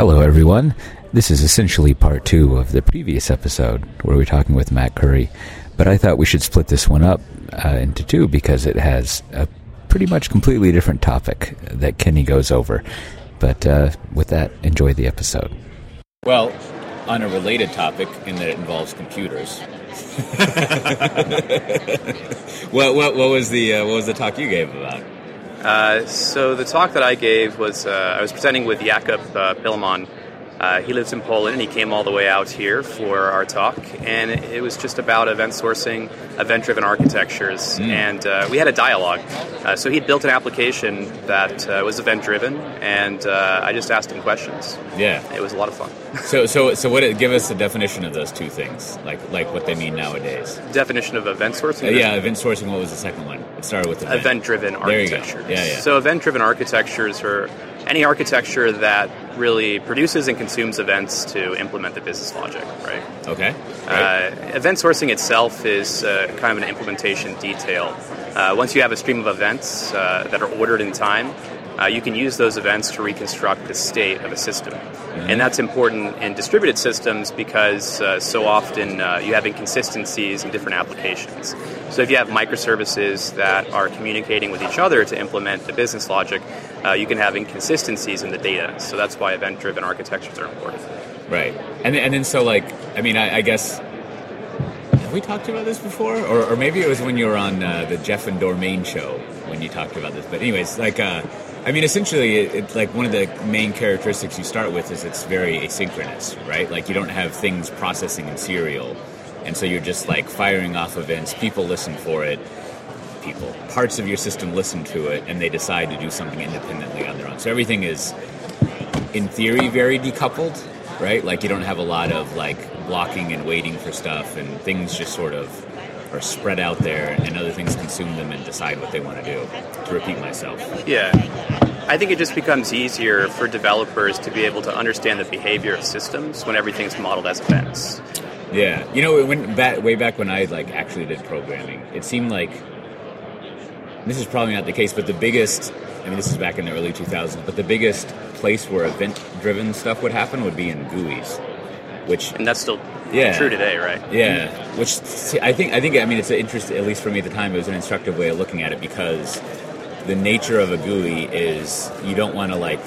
Hello, everyone. This is essentially part two of the previous episode where we are talking with Matt Curry, but I thought we should split this one up uh, into two because it has a pretty much completely different topic that Kenny goes over. But uh, with that, enjoy the episode. Well, on a related topic, in that it involves computers. what, what, what was the uh, what was the talk you gave about? Uh, so the talk that I gave was uh, I was presenting with Jakub uh. Uh, he lives in Poland and he came all the way out here for our talk, and it was just about event sourcing, event driven architectures, mm. and uh, we had a dialogue. Uh, so he built an application that uh, was event driven, and uh, I just asked him questions. Yeah, it was a lot of fun. so, so, so, what? Give us a definition of those two things, like like what they mean nowadays. Definition of event sourcing. Uh, yeah, event sourcing. What was the second one? It started with event, event driven architectures. Yeah, yeah. So event driven architectures are any architecture that really produces and consumes events to implement the business logic, right? Okay. Uh, event sourcing itself is uh, kind of an implementation detail. Uh, once you have a stream of events uh, that are ordered in time, uh, you can use those events to reconstruct the state of a system. Mm-hmm. And that's important in distributed systems because uh, so often uh, you have inconsistencies in different applications. So if you have microservices that are communicating with each other to implement the business logic, uh, you can have inconsistencies in the data. So that's why event driven architectures are important. Right. And, and then so, like, I mean, I, I guess have we talked about this before? Or, or, maybe it was when you were on uh, the Jeff and Dormain show when you talked about this. But anyways, like, uh, I mean, essentially, it's like one of the main characteristics you start with is it's very asynchronous, right? Like you don't have things processing in serial, and so you're just like firing off events. People listen for it. People, parts of your system listen to it, and they decide to do something independently on their own. So everything is, in theory, very decoupled, right? Like you don't have a lot of like blocking and waiting for stuff, and things just sort of are spread out there and other things consume them and decide what they want to do. To repeat myself. Yeah. I think it just becomes easier for developers to be able to understand the behavior of systems when everything's modeled as events. Yeah, you know, when back, way back when I like actually did programming, it seemed like this is probably not the case, but the biggest. I mean, this is back in the early 2000s, but the biggest place where event-driven stuff would happen would be in GUIs, which and that's still yeah. true today, right? Yeah, which I think I think I mean it's an interest at least for me at the time. It was an instructive way of looking at it because the nature of a GUI is you don't want to like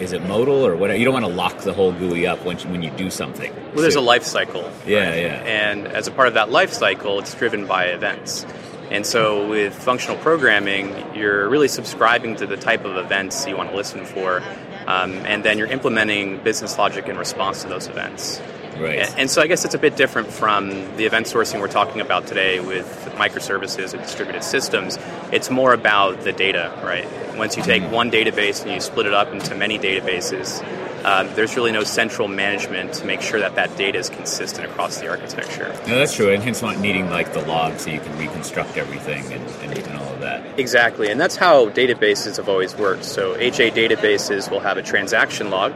is it modal or what? You don't want to lock the whole GUI up when you, when you do something. Well, there's so, a life cycle. Yeah, right? yeah. And as a part of that life cycle, it's driven by events. And so with functional programming, you're really subscribing to the type of events you want to listen for, um, and then you're implementing business logic in response to those events. Right. And, so I guess it's a bit different from the event sourcing we're talking about today with microservices and distributed systems. It's more about the data, right? Once you take mm-hmm. one database and you split it up into many databases, um, there's really no central management to make sure that that data is consistent across the architecture. No, that's true, and hence not needing like the log so you can reconstruct everything and, and, and all of that. Exactly, and that's how databases have always worked. So HA databases will have a transaction log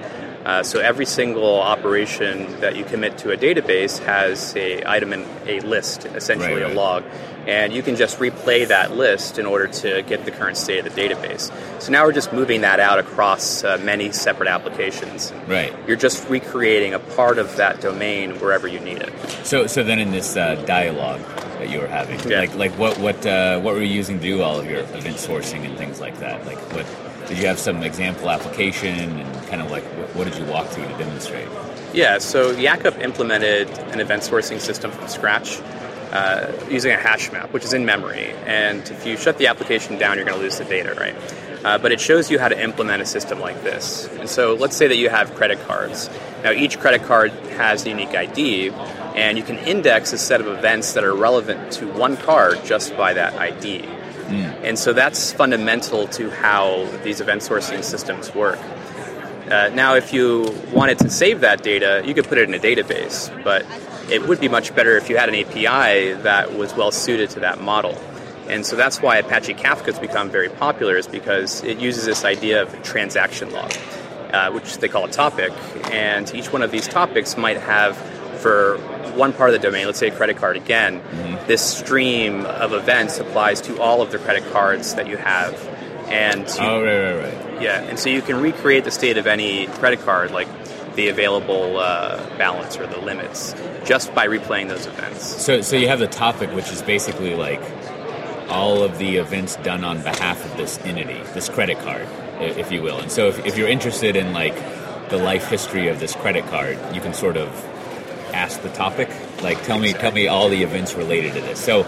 uh, so every single operation that you commit to a database has a item in a list, essentially right, a log, and you can just replay that list in order to get the current state of the database. So now we're just moving that out across uh, many separate applications. Right. You're just recreating a part of that domain wherever you need it. So, so then in this uh, dialogue that you were having, yeah. like, like what, what, uh, what were you using to do all of your event sourcing and things like that? Like, what did you have some example application and kind of like what, did you walk through to demonstrate? Yeah, so Jakub implemented an event sourcing system from scratch uh, using a hash map, which is in memory. And if you shut the application down, you're going to lose the data, right? Uh, but it shows you how to implement a system like this. And so let's say that you have credit cards. Now, each credit card has a unique ID, and you can index a set of events that are relevant to one card just by that ID. And so that's fundamental to how these event sourcing systems work. Uh, now, if you wanted to save that data, you could put it in a database, but it would be much better if you had an API that was well suited to that model. And so that's why Apache Kafka has become very popular, is because it uses this idea of transaction log, uh, which they call a topic. And each one of these topics might have, for one part of the domain, let's say a credit card again. This stream of events applies to all of the credit cards that you have. And you, oh, right, right, right. Yeah, and so you can recreate the state of any credit card. Like the available uh, balance or the limits just by replaying those events. So, so you have the topic, which is basically like all of the events done on behalf of this entity, this credit card, if you will. And so, if, if you're interested in like the life history of this credit card, you can sort of ask the topic. Like, tell me, tell me all the events related to this. So,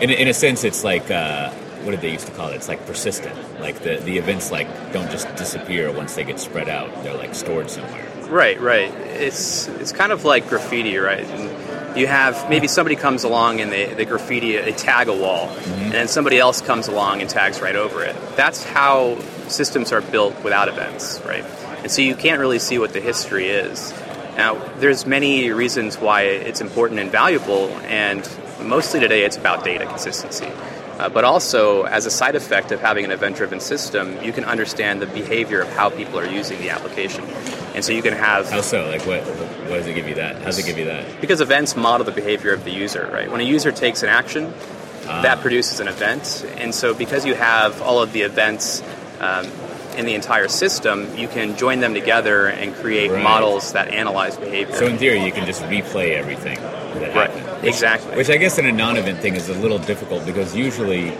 in, in a sense, it's like uh, what did they used to call it? It's like persistent. Like the the events like don't just disappear once they get spread out. They're like stored somewhere. Right, right. It's it's kind of like graffiti, right? And you have maybe somebody comes along and they, they graffiti, they tag a wall, and then somebody else comes along and tags right over it. That's how systems are built without events, right? And so you can't really see what the history is. Now, there's many reasons why it's important and valuable, and mostly today it's about data consistency. Uh, but also, as a side effect of having an event driven system, you can understand the behavior of how people are using the application. And so you can have How so? Like, what what does it give you that? How does it give you that? because events model the behavior of the user, right? When a user takes an action, that produces an event. And so, because you have all of the events um, in the entire system, you can join them together and create Right. models that analyze behavior. So in theory, you can just replay everything that Right, happened. exactly. Which I guess in a non-event thing is a little difficult because usually,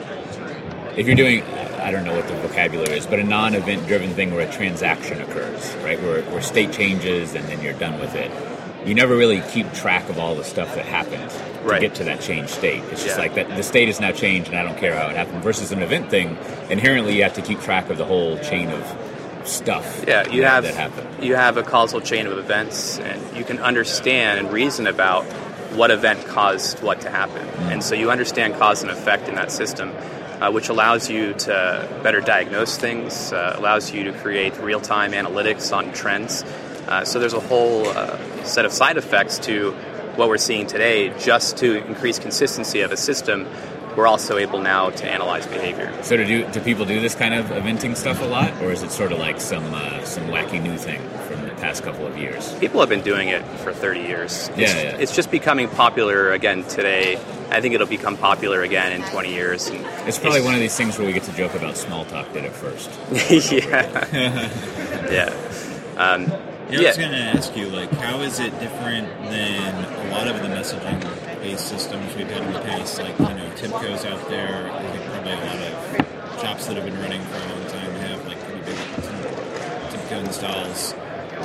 if you're doing, I don't know what the vocabulary is, but a non-event driven thing where a transaction occurs, right, where, where state changes and then you're done with it. You never really keep track of all the stuff that happened to Right. get to that changed state. It's just Yeah. like that the state is now changed and I don't care how it happened. Versus an event thing, inherently you have to keep track of the whole chain of stuff. Yeah, you have that happened. you have a causal chain of events, and you can understand and reason about what event caused what to happen, and so you understand cause and effect in that system, uh, which allows you to better diagnose things, uh, allows you to create real-time analytics on trends. Uh, so there's a whole uh, set of side effects to what we're seeing today, just to increase consistency of a system. We're also able now to analyze behavior. So do do, do people do this kind of eventing stuff a lot, or is it sort of like some uh, some wacky new thing from the past couple of years? People have been doing it for 30 years. Yeah, it's, yeah. it's just becoming popular again today. I think it'll become popular again in 20 years. And It's probably one of these things where we get to joke about Smalltalk did it first. yeah, yeah. Um, Yeah, I was going to ask you, like, how is it different than a lot of the messaging-based systems we've had in the past? Like, you know, Tibco's out there. I think probably a lot of shops that have been running for a long time have like pretty big Tibco installs.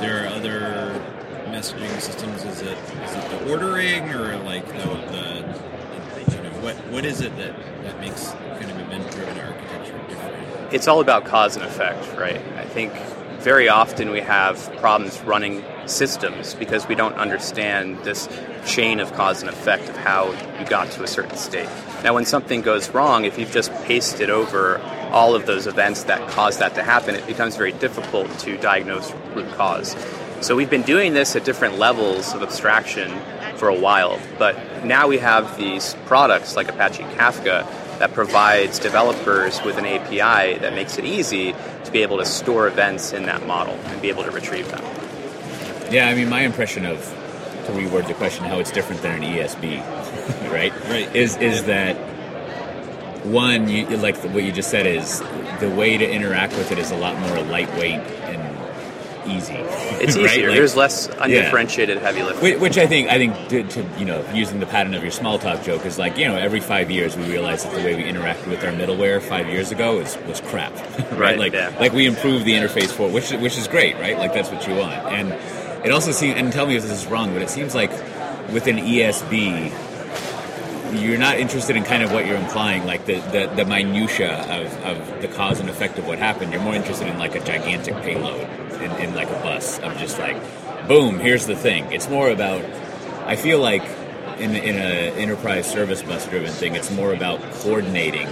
There are other messaging systems. Is it is it the ordering or like the, the you know what what is it that that makes kind of event-driven architecture different? it's all about cause and effect, right? I think very often we have problems running systems because we don't understand this chain of cause and effect of how you got to a certain state. Now, when something goes wrong, if you've just pasted over all of those events that caused that to happen, it becomes very difficult to diagnose root cause. So we've been doing this at different levels of abstraction for a while, but now we have these products like Apache Kafka that provides developers with an API that makes it easy to be able to store events in that model and be able to retrieve them. Yeah, I mean, my impression of to reword the question, how it's different than an ESB, right? Right. Is is that one? You like what you just said is the way to interact with it is a lot more lightweight and easy. It's right? easier. Like- There's less undifferentiated heavy lifting. Which, I think, I think, to, to you know, using the pattern of your Smalltalk joke is like, you know, every five years we realize that the way we interacted with our middleware five years ago is was crap, right? Right, Like, yeah. like we improved the interface for, which which is great, right? Like that's what you want, and it also seems, and tell me if this is wrong, but it seems like with an ESB, you're not interested in kind of what you're implying, like the, the, the minutia of, of the cause and effect of what happened. You're more interested in like a gigantic payload in, in like a bus of just like, boom, here's the thing. It's more about, I feel like in, in a enterprise service bus driven thing, it's more about coordinating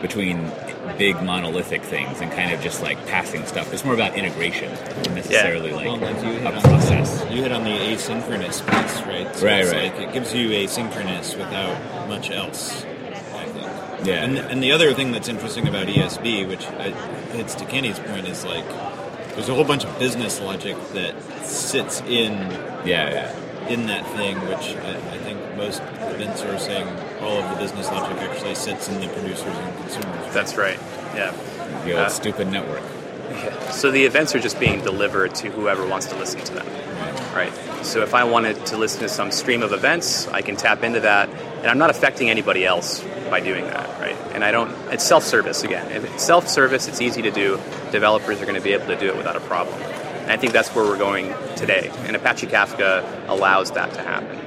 between big monolithic things and kind of just like passing stuff. It's more about integration than necessarily Well, like like you hit, a on process. The, you hit on the asynchronous piece, right? Right, right. Like it gives you asynchronous without much else. I think. Yeah. And, and the other thing that's interesting about ESB, which I, hits to Kenny's point, is like there's a whole bunch of business logic that sits in Yeah, yeah. in that thing, which I, I think most events are saying all of the business logic actually sits in the producers and consumers. That's right. Yeah. The old Uh, stupid network. Yeah. So the events are just being delivered to whoever wants to listen to them. Right. So if I wanted to listen to some stream of events, I can tap into that, and I'm not affecting anybody else by doing that. Right. And I don't. It's self-service again. If it's self-service, it's easy to do. Developers are going to be able to do it without a problem. And I think that's where we're going today. And Apache Kafka allows that to happen.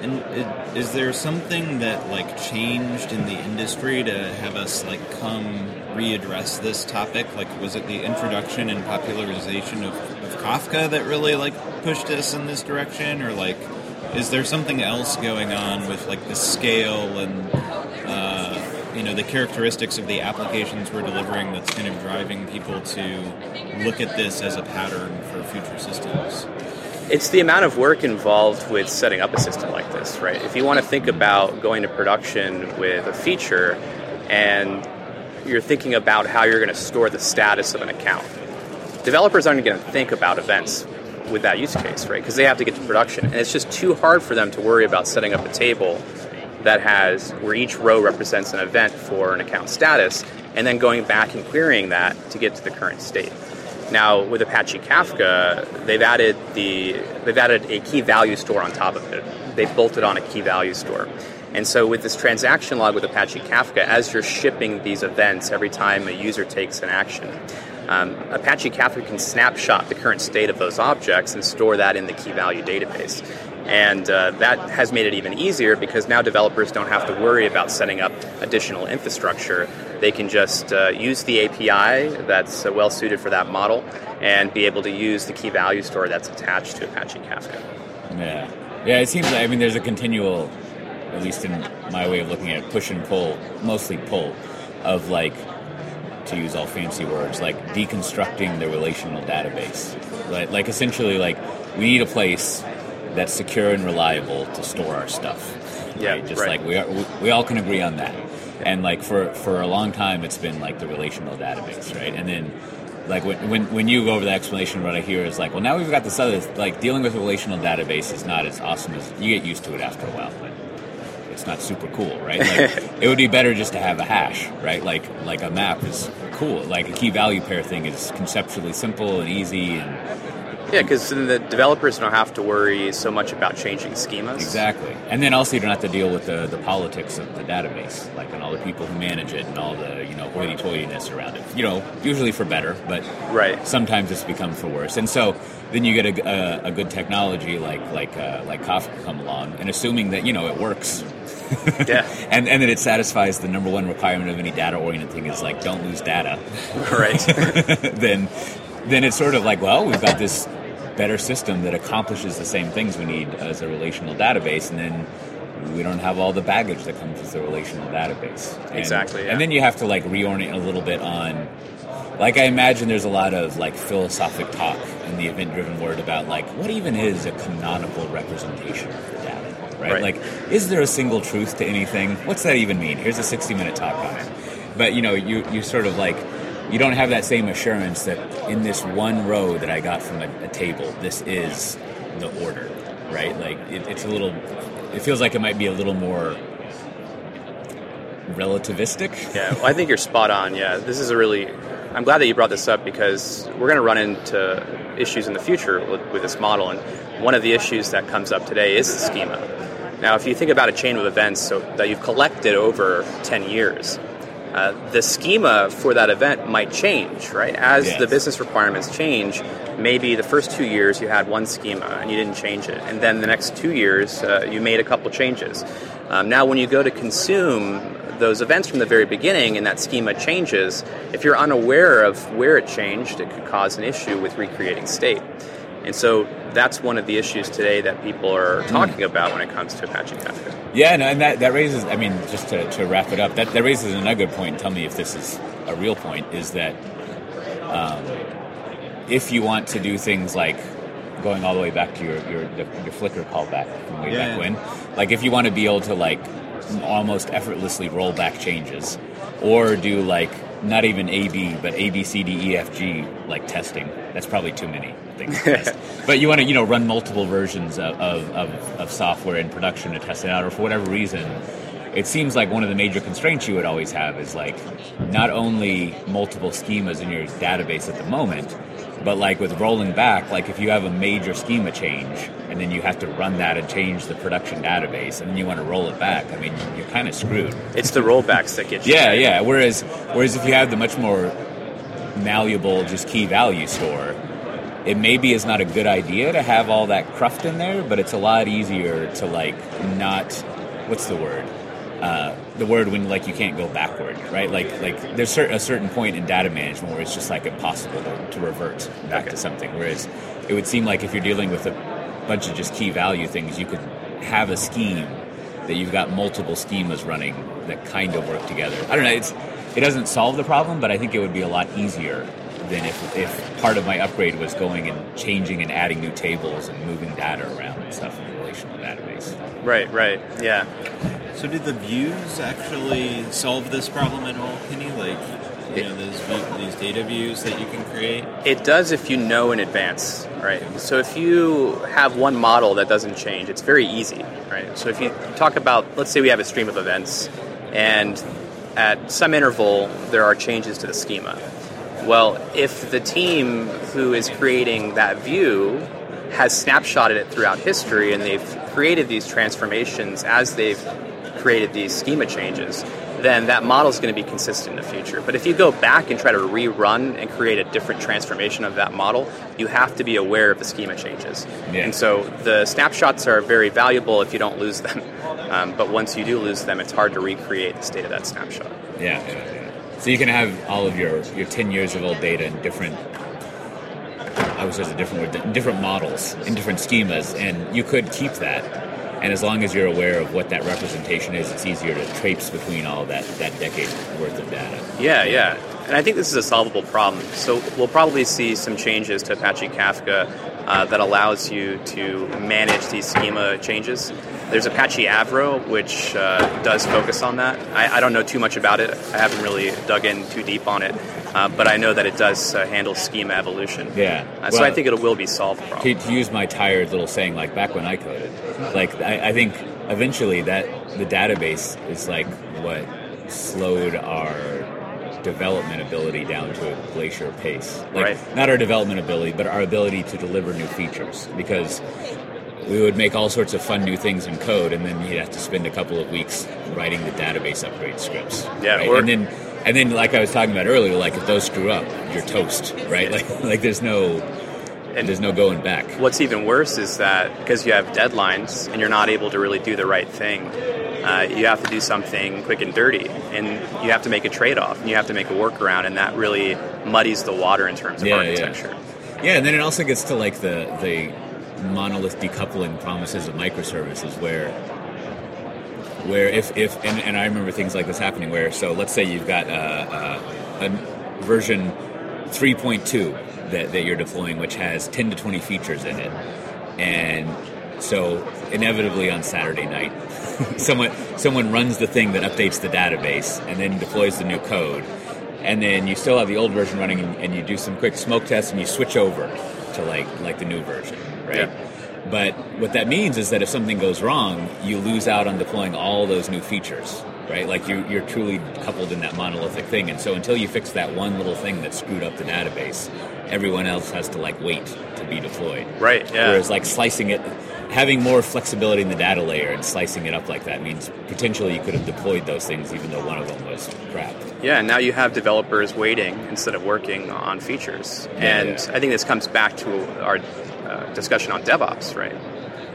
And it, is there something that like changed in the industry to have us like come readdress this topic? Like, was it the introduction and popularization of, of Kafka that really like pushed us in this direction, or like, is there something else going on with like the scale and uh, you know the characteristics of the applications we're delivering that's kind of driving people to look at this as a pattern for future systems? It's the amount of work involved with setting up a system like this, right? If you want to think about going to production with a feature and you're thinking about how you're going to store the status of an account, developers aren't going to think about events with that use case, right? Because they have to get to production. And it's just too hard for them to worry about setting up a table that has where each row represents an event for an account status and then going back and querying that to get to the current state. Now with Apache Kafka, they've added the they've added a key value store on top of it. They've bolted on a key value store. And so with this transaction log with Apache Kafka, as you're shipping these events every time a user takes an action, um, Apache Kafka can snapshot the current state of those objects and store that in the key value database. And uh, that has made it even easier because now developers don't have to worry about setting up additional infrastructure. They can just uh, use the API that's uh, well suited for that model and be able to use the key value store that's attached to Apache Kafka. Yeah. Yeah, it seems like, I mean, there's a continual, at least in my way of looking at it, push and pull, mostly pull, of like, to use all fancy words, like deconstructing the relational database. Like, like essentially, like, we need a place that's secure and reliable to store our stuff. Yeah, right? just right. like we, are, we we all can agree on that. And like for for a long time, it's been like the relational database, right? And then like when, when when you go over the explanation, what I hear is like, well, now we've got this other like dealing with a relational database is not as awesome as you get used to it after a while, but it's not super cool, right? Like it would be better just to have a hash, right? Like like a map is cool. Like a key value pair thing is conceptually simple and easy and Yeah, because the developers don't have to worry so much about changing schemas. Exactly. And then also you don't have to deal with the, the politics of the database, like and all the people who manage it and all the, you know, hoity toityness around it. You know, usually for better, but Right. sometimes it's become for worse. And so then you get a, a, a good technology like like uh, like Kafka come along and assuming that, you know, it works. Yeah. and and that it satisfies the number one requirement of any data oriented thing is like don't lose data. Right. then then it's sort of like, well, we've got this better system that accomplishes the same things we need as a relational database, and then we don't have all the baggage that comes with the relational database. And- Exactly, yeah. And then you have to like reorient a little bit on. Like I imagine there's a lot of like philosophic talk in the event-driven world about like what even is a canonical representation of the data, right? Right. Like, is there a single truth to anything? What's that even mean? Here's a 60-minute talk on it. But you know, you you sort of like you don't have that same assurance that in this one row that I got from a, a table, this is the order, right? Like it, it's a little. It feels like it might be a little more relativistic. Yeah, well, I think you're spot on. Yeah, this is a really. I'm glad that you brought this up because we're going to run into issues in the future with, with this model, and one of the issues that comes up today is the schema. Now, if you think about a chain of events so that you've collected over 10 years, uh, the schema for that event might change, right? As Yes. the business requirements change, maybe the first two years you had one schema and you didn't change it, and then the next two years uh, you made a couple changes. Um, now, when you go to consume those events from the very beginning and that schema changes, if you're unaware of where it changed, it could cause an issue with recreating state. And so that's one of the issues today that people are talking about when it comes to Apache Kafka. Yeah, no, and that, that raises, I mean, just to, to wrap it up, that, that raises another good point. Tell me if this is a real point, is that um, if you want to do things like going all the way back to your, your, your Flickr callback from way Yeah. back when, like if you want to be able to like almost effortlessly roll back changes or do like not even A B but A B C D E F G like testing. That's probably too many test. But you want to you know run multiple versions of, of, of, of software in production to test it out, or for whatever reason it seems like one of the major constraints you would always have is like not only multiple schemas in your database at the moment, but like with rolling back, like if you have a major schema change and then you have to run that and change the production database and then you want to roll it back, I mean, you're kind of screwed. It's the rollbacks that get you. Yeah, yeah. Whereas, whereas if you have the much more malleable, just key value store, it maybe is not a good idea to have all that cruft in there, but it's a lot easier to like not. What's the word? Uh, the word when like you can't go backward, right? Like like there's a certain point in data management where it's just like impossible to, to revert back Okay. to something. Whereas it would seem like if you're dealing with a bunch of just key value things, you could have a scheme that you've got multiple schemas running that kind of work together. I don't know. It's it doesn't solve the problem, but I think it would be a lot easier than if if part of my upgrade was going and changing and adding new tables and moving data around and stuff in the relational database. Right, right. Yeah. So did the views actually solve this problem at all, Kenny? Like, you know, those view, these data views that you can create? It does if you know in advance, right? So if you have one model that doesn't change, it's very easy, right? So if you talk about, let's say we have a stream of events, and at some interval there are changes to the schema. Well, if the team who is creating that view has snapshotted it throughout history and they've created these transformations as they've created these schema changes, then that model is going to be consistent in the future. But if you go back and try to rerun and create a different transformation of that model, you have to be aware of the schema changes. Yeah. And so the snapshots are very valuable if you don't lose them. Um, but once you do lose them, it's hard to recreate the state of that snapshot. Yeah. So you can have all of your your ten years of old data in different. I was just a different word, different models in different schemas, and you could keep that. And as long as you're aware of what that representation is, it's easier to traipse between all that that decade worth of data. Yeah, yeah. And I think this is a solvable problem. So we'll probably see some changes to Apache Kafka uh, that allows you to manage these schema changes. There's Apache Avro, which uh, does focus on that. I, I don't know too much about it. I haven't really dug in too deep on it, uh, but I know that it does uh, handle schema evolution. Yeah. Uh, so I think it will be solved. to, to use my tired little saying, like back when I coded, like I, I think eventually that the database is like what slowed our development ability down to a glacier pace. Like Right. not our development ability, but our ability to deliver new features because. We would make all sorts of fun new things in code, and then you'd have to spend a couple of weeks writing the database upgrade scripts. Yeah, right? or- and then and then like I was talking about earlier, like if those screw up, you're toast, right? Like like there's no And- there's no going back. What's even worse is that because you have deadlines and you're not able to really do the right thing, uh, you have to do something quick and dirty, and you have to make a trade-off, and you have to make a workaround, and that really muddies the water in terms of Yeah, architecture. yeah. Yeah, and then it also gets to like the the monolith decoupling promises of microservices where where if, if and, and I remember things like this happening where so let's say you've got uh, uh, a version 3.2 that, that you're deploying which has 10 to 20 features in it. And so inevitably on Saturday night someone someone runs the thing that updates the database and then deploys the new code. And then you still have the old version running and, and you do some quick smoke tests and you switch over to like like the new version right? Yeah. but what that means is that if something goes wrong you lose out on deploying all those new features right? Like you, you're truly coupled in that monolithic thing. And so until you fix that one little thing that screwed up the database everyone else has to like wait to be deployed. Right, yeah. whereas like slicing it having more flexibility in the data layer and slicing it up like that means potentially you could have deployed those things even though one of them was crap Yeah, now you have developers waiting instead of working on features. Yeah, and yeah. I think this comes back to our uh, discussion on DevOps, right?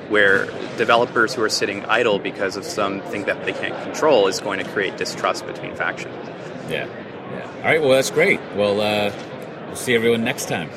Where developers who are sitting idle because of something that they can't control is going to create distrust between factions. yeah yeah all right well that's great well uh, we'll see everyone next time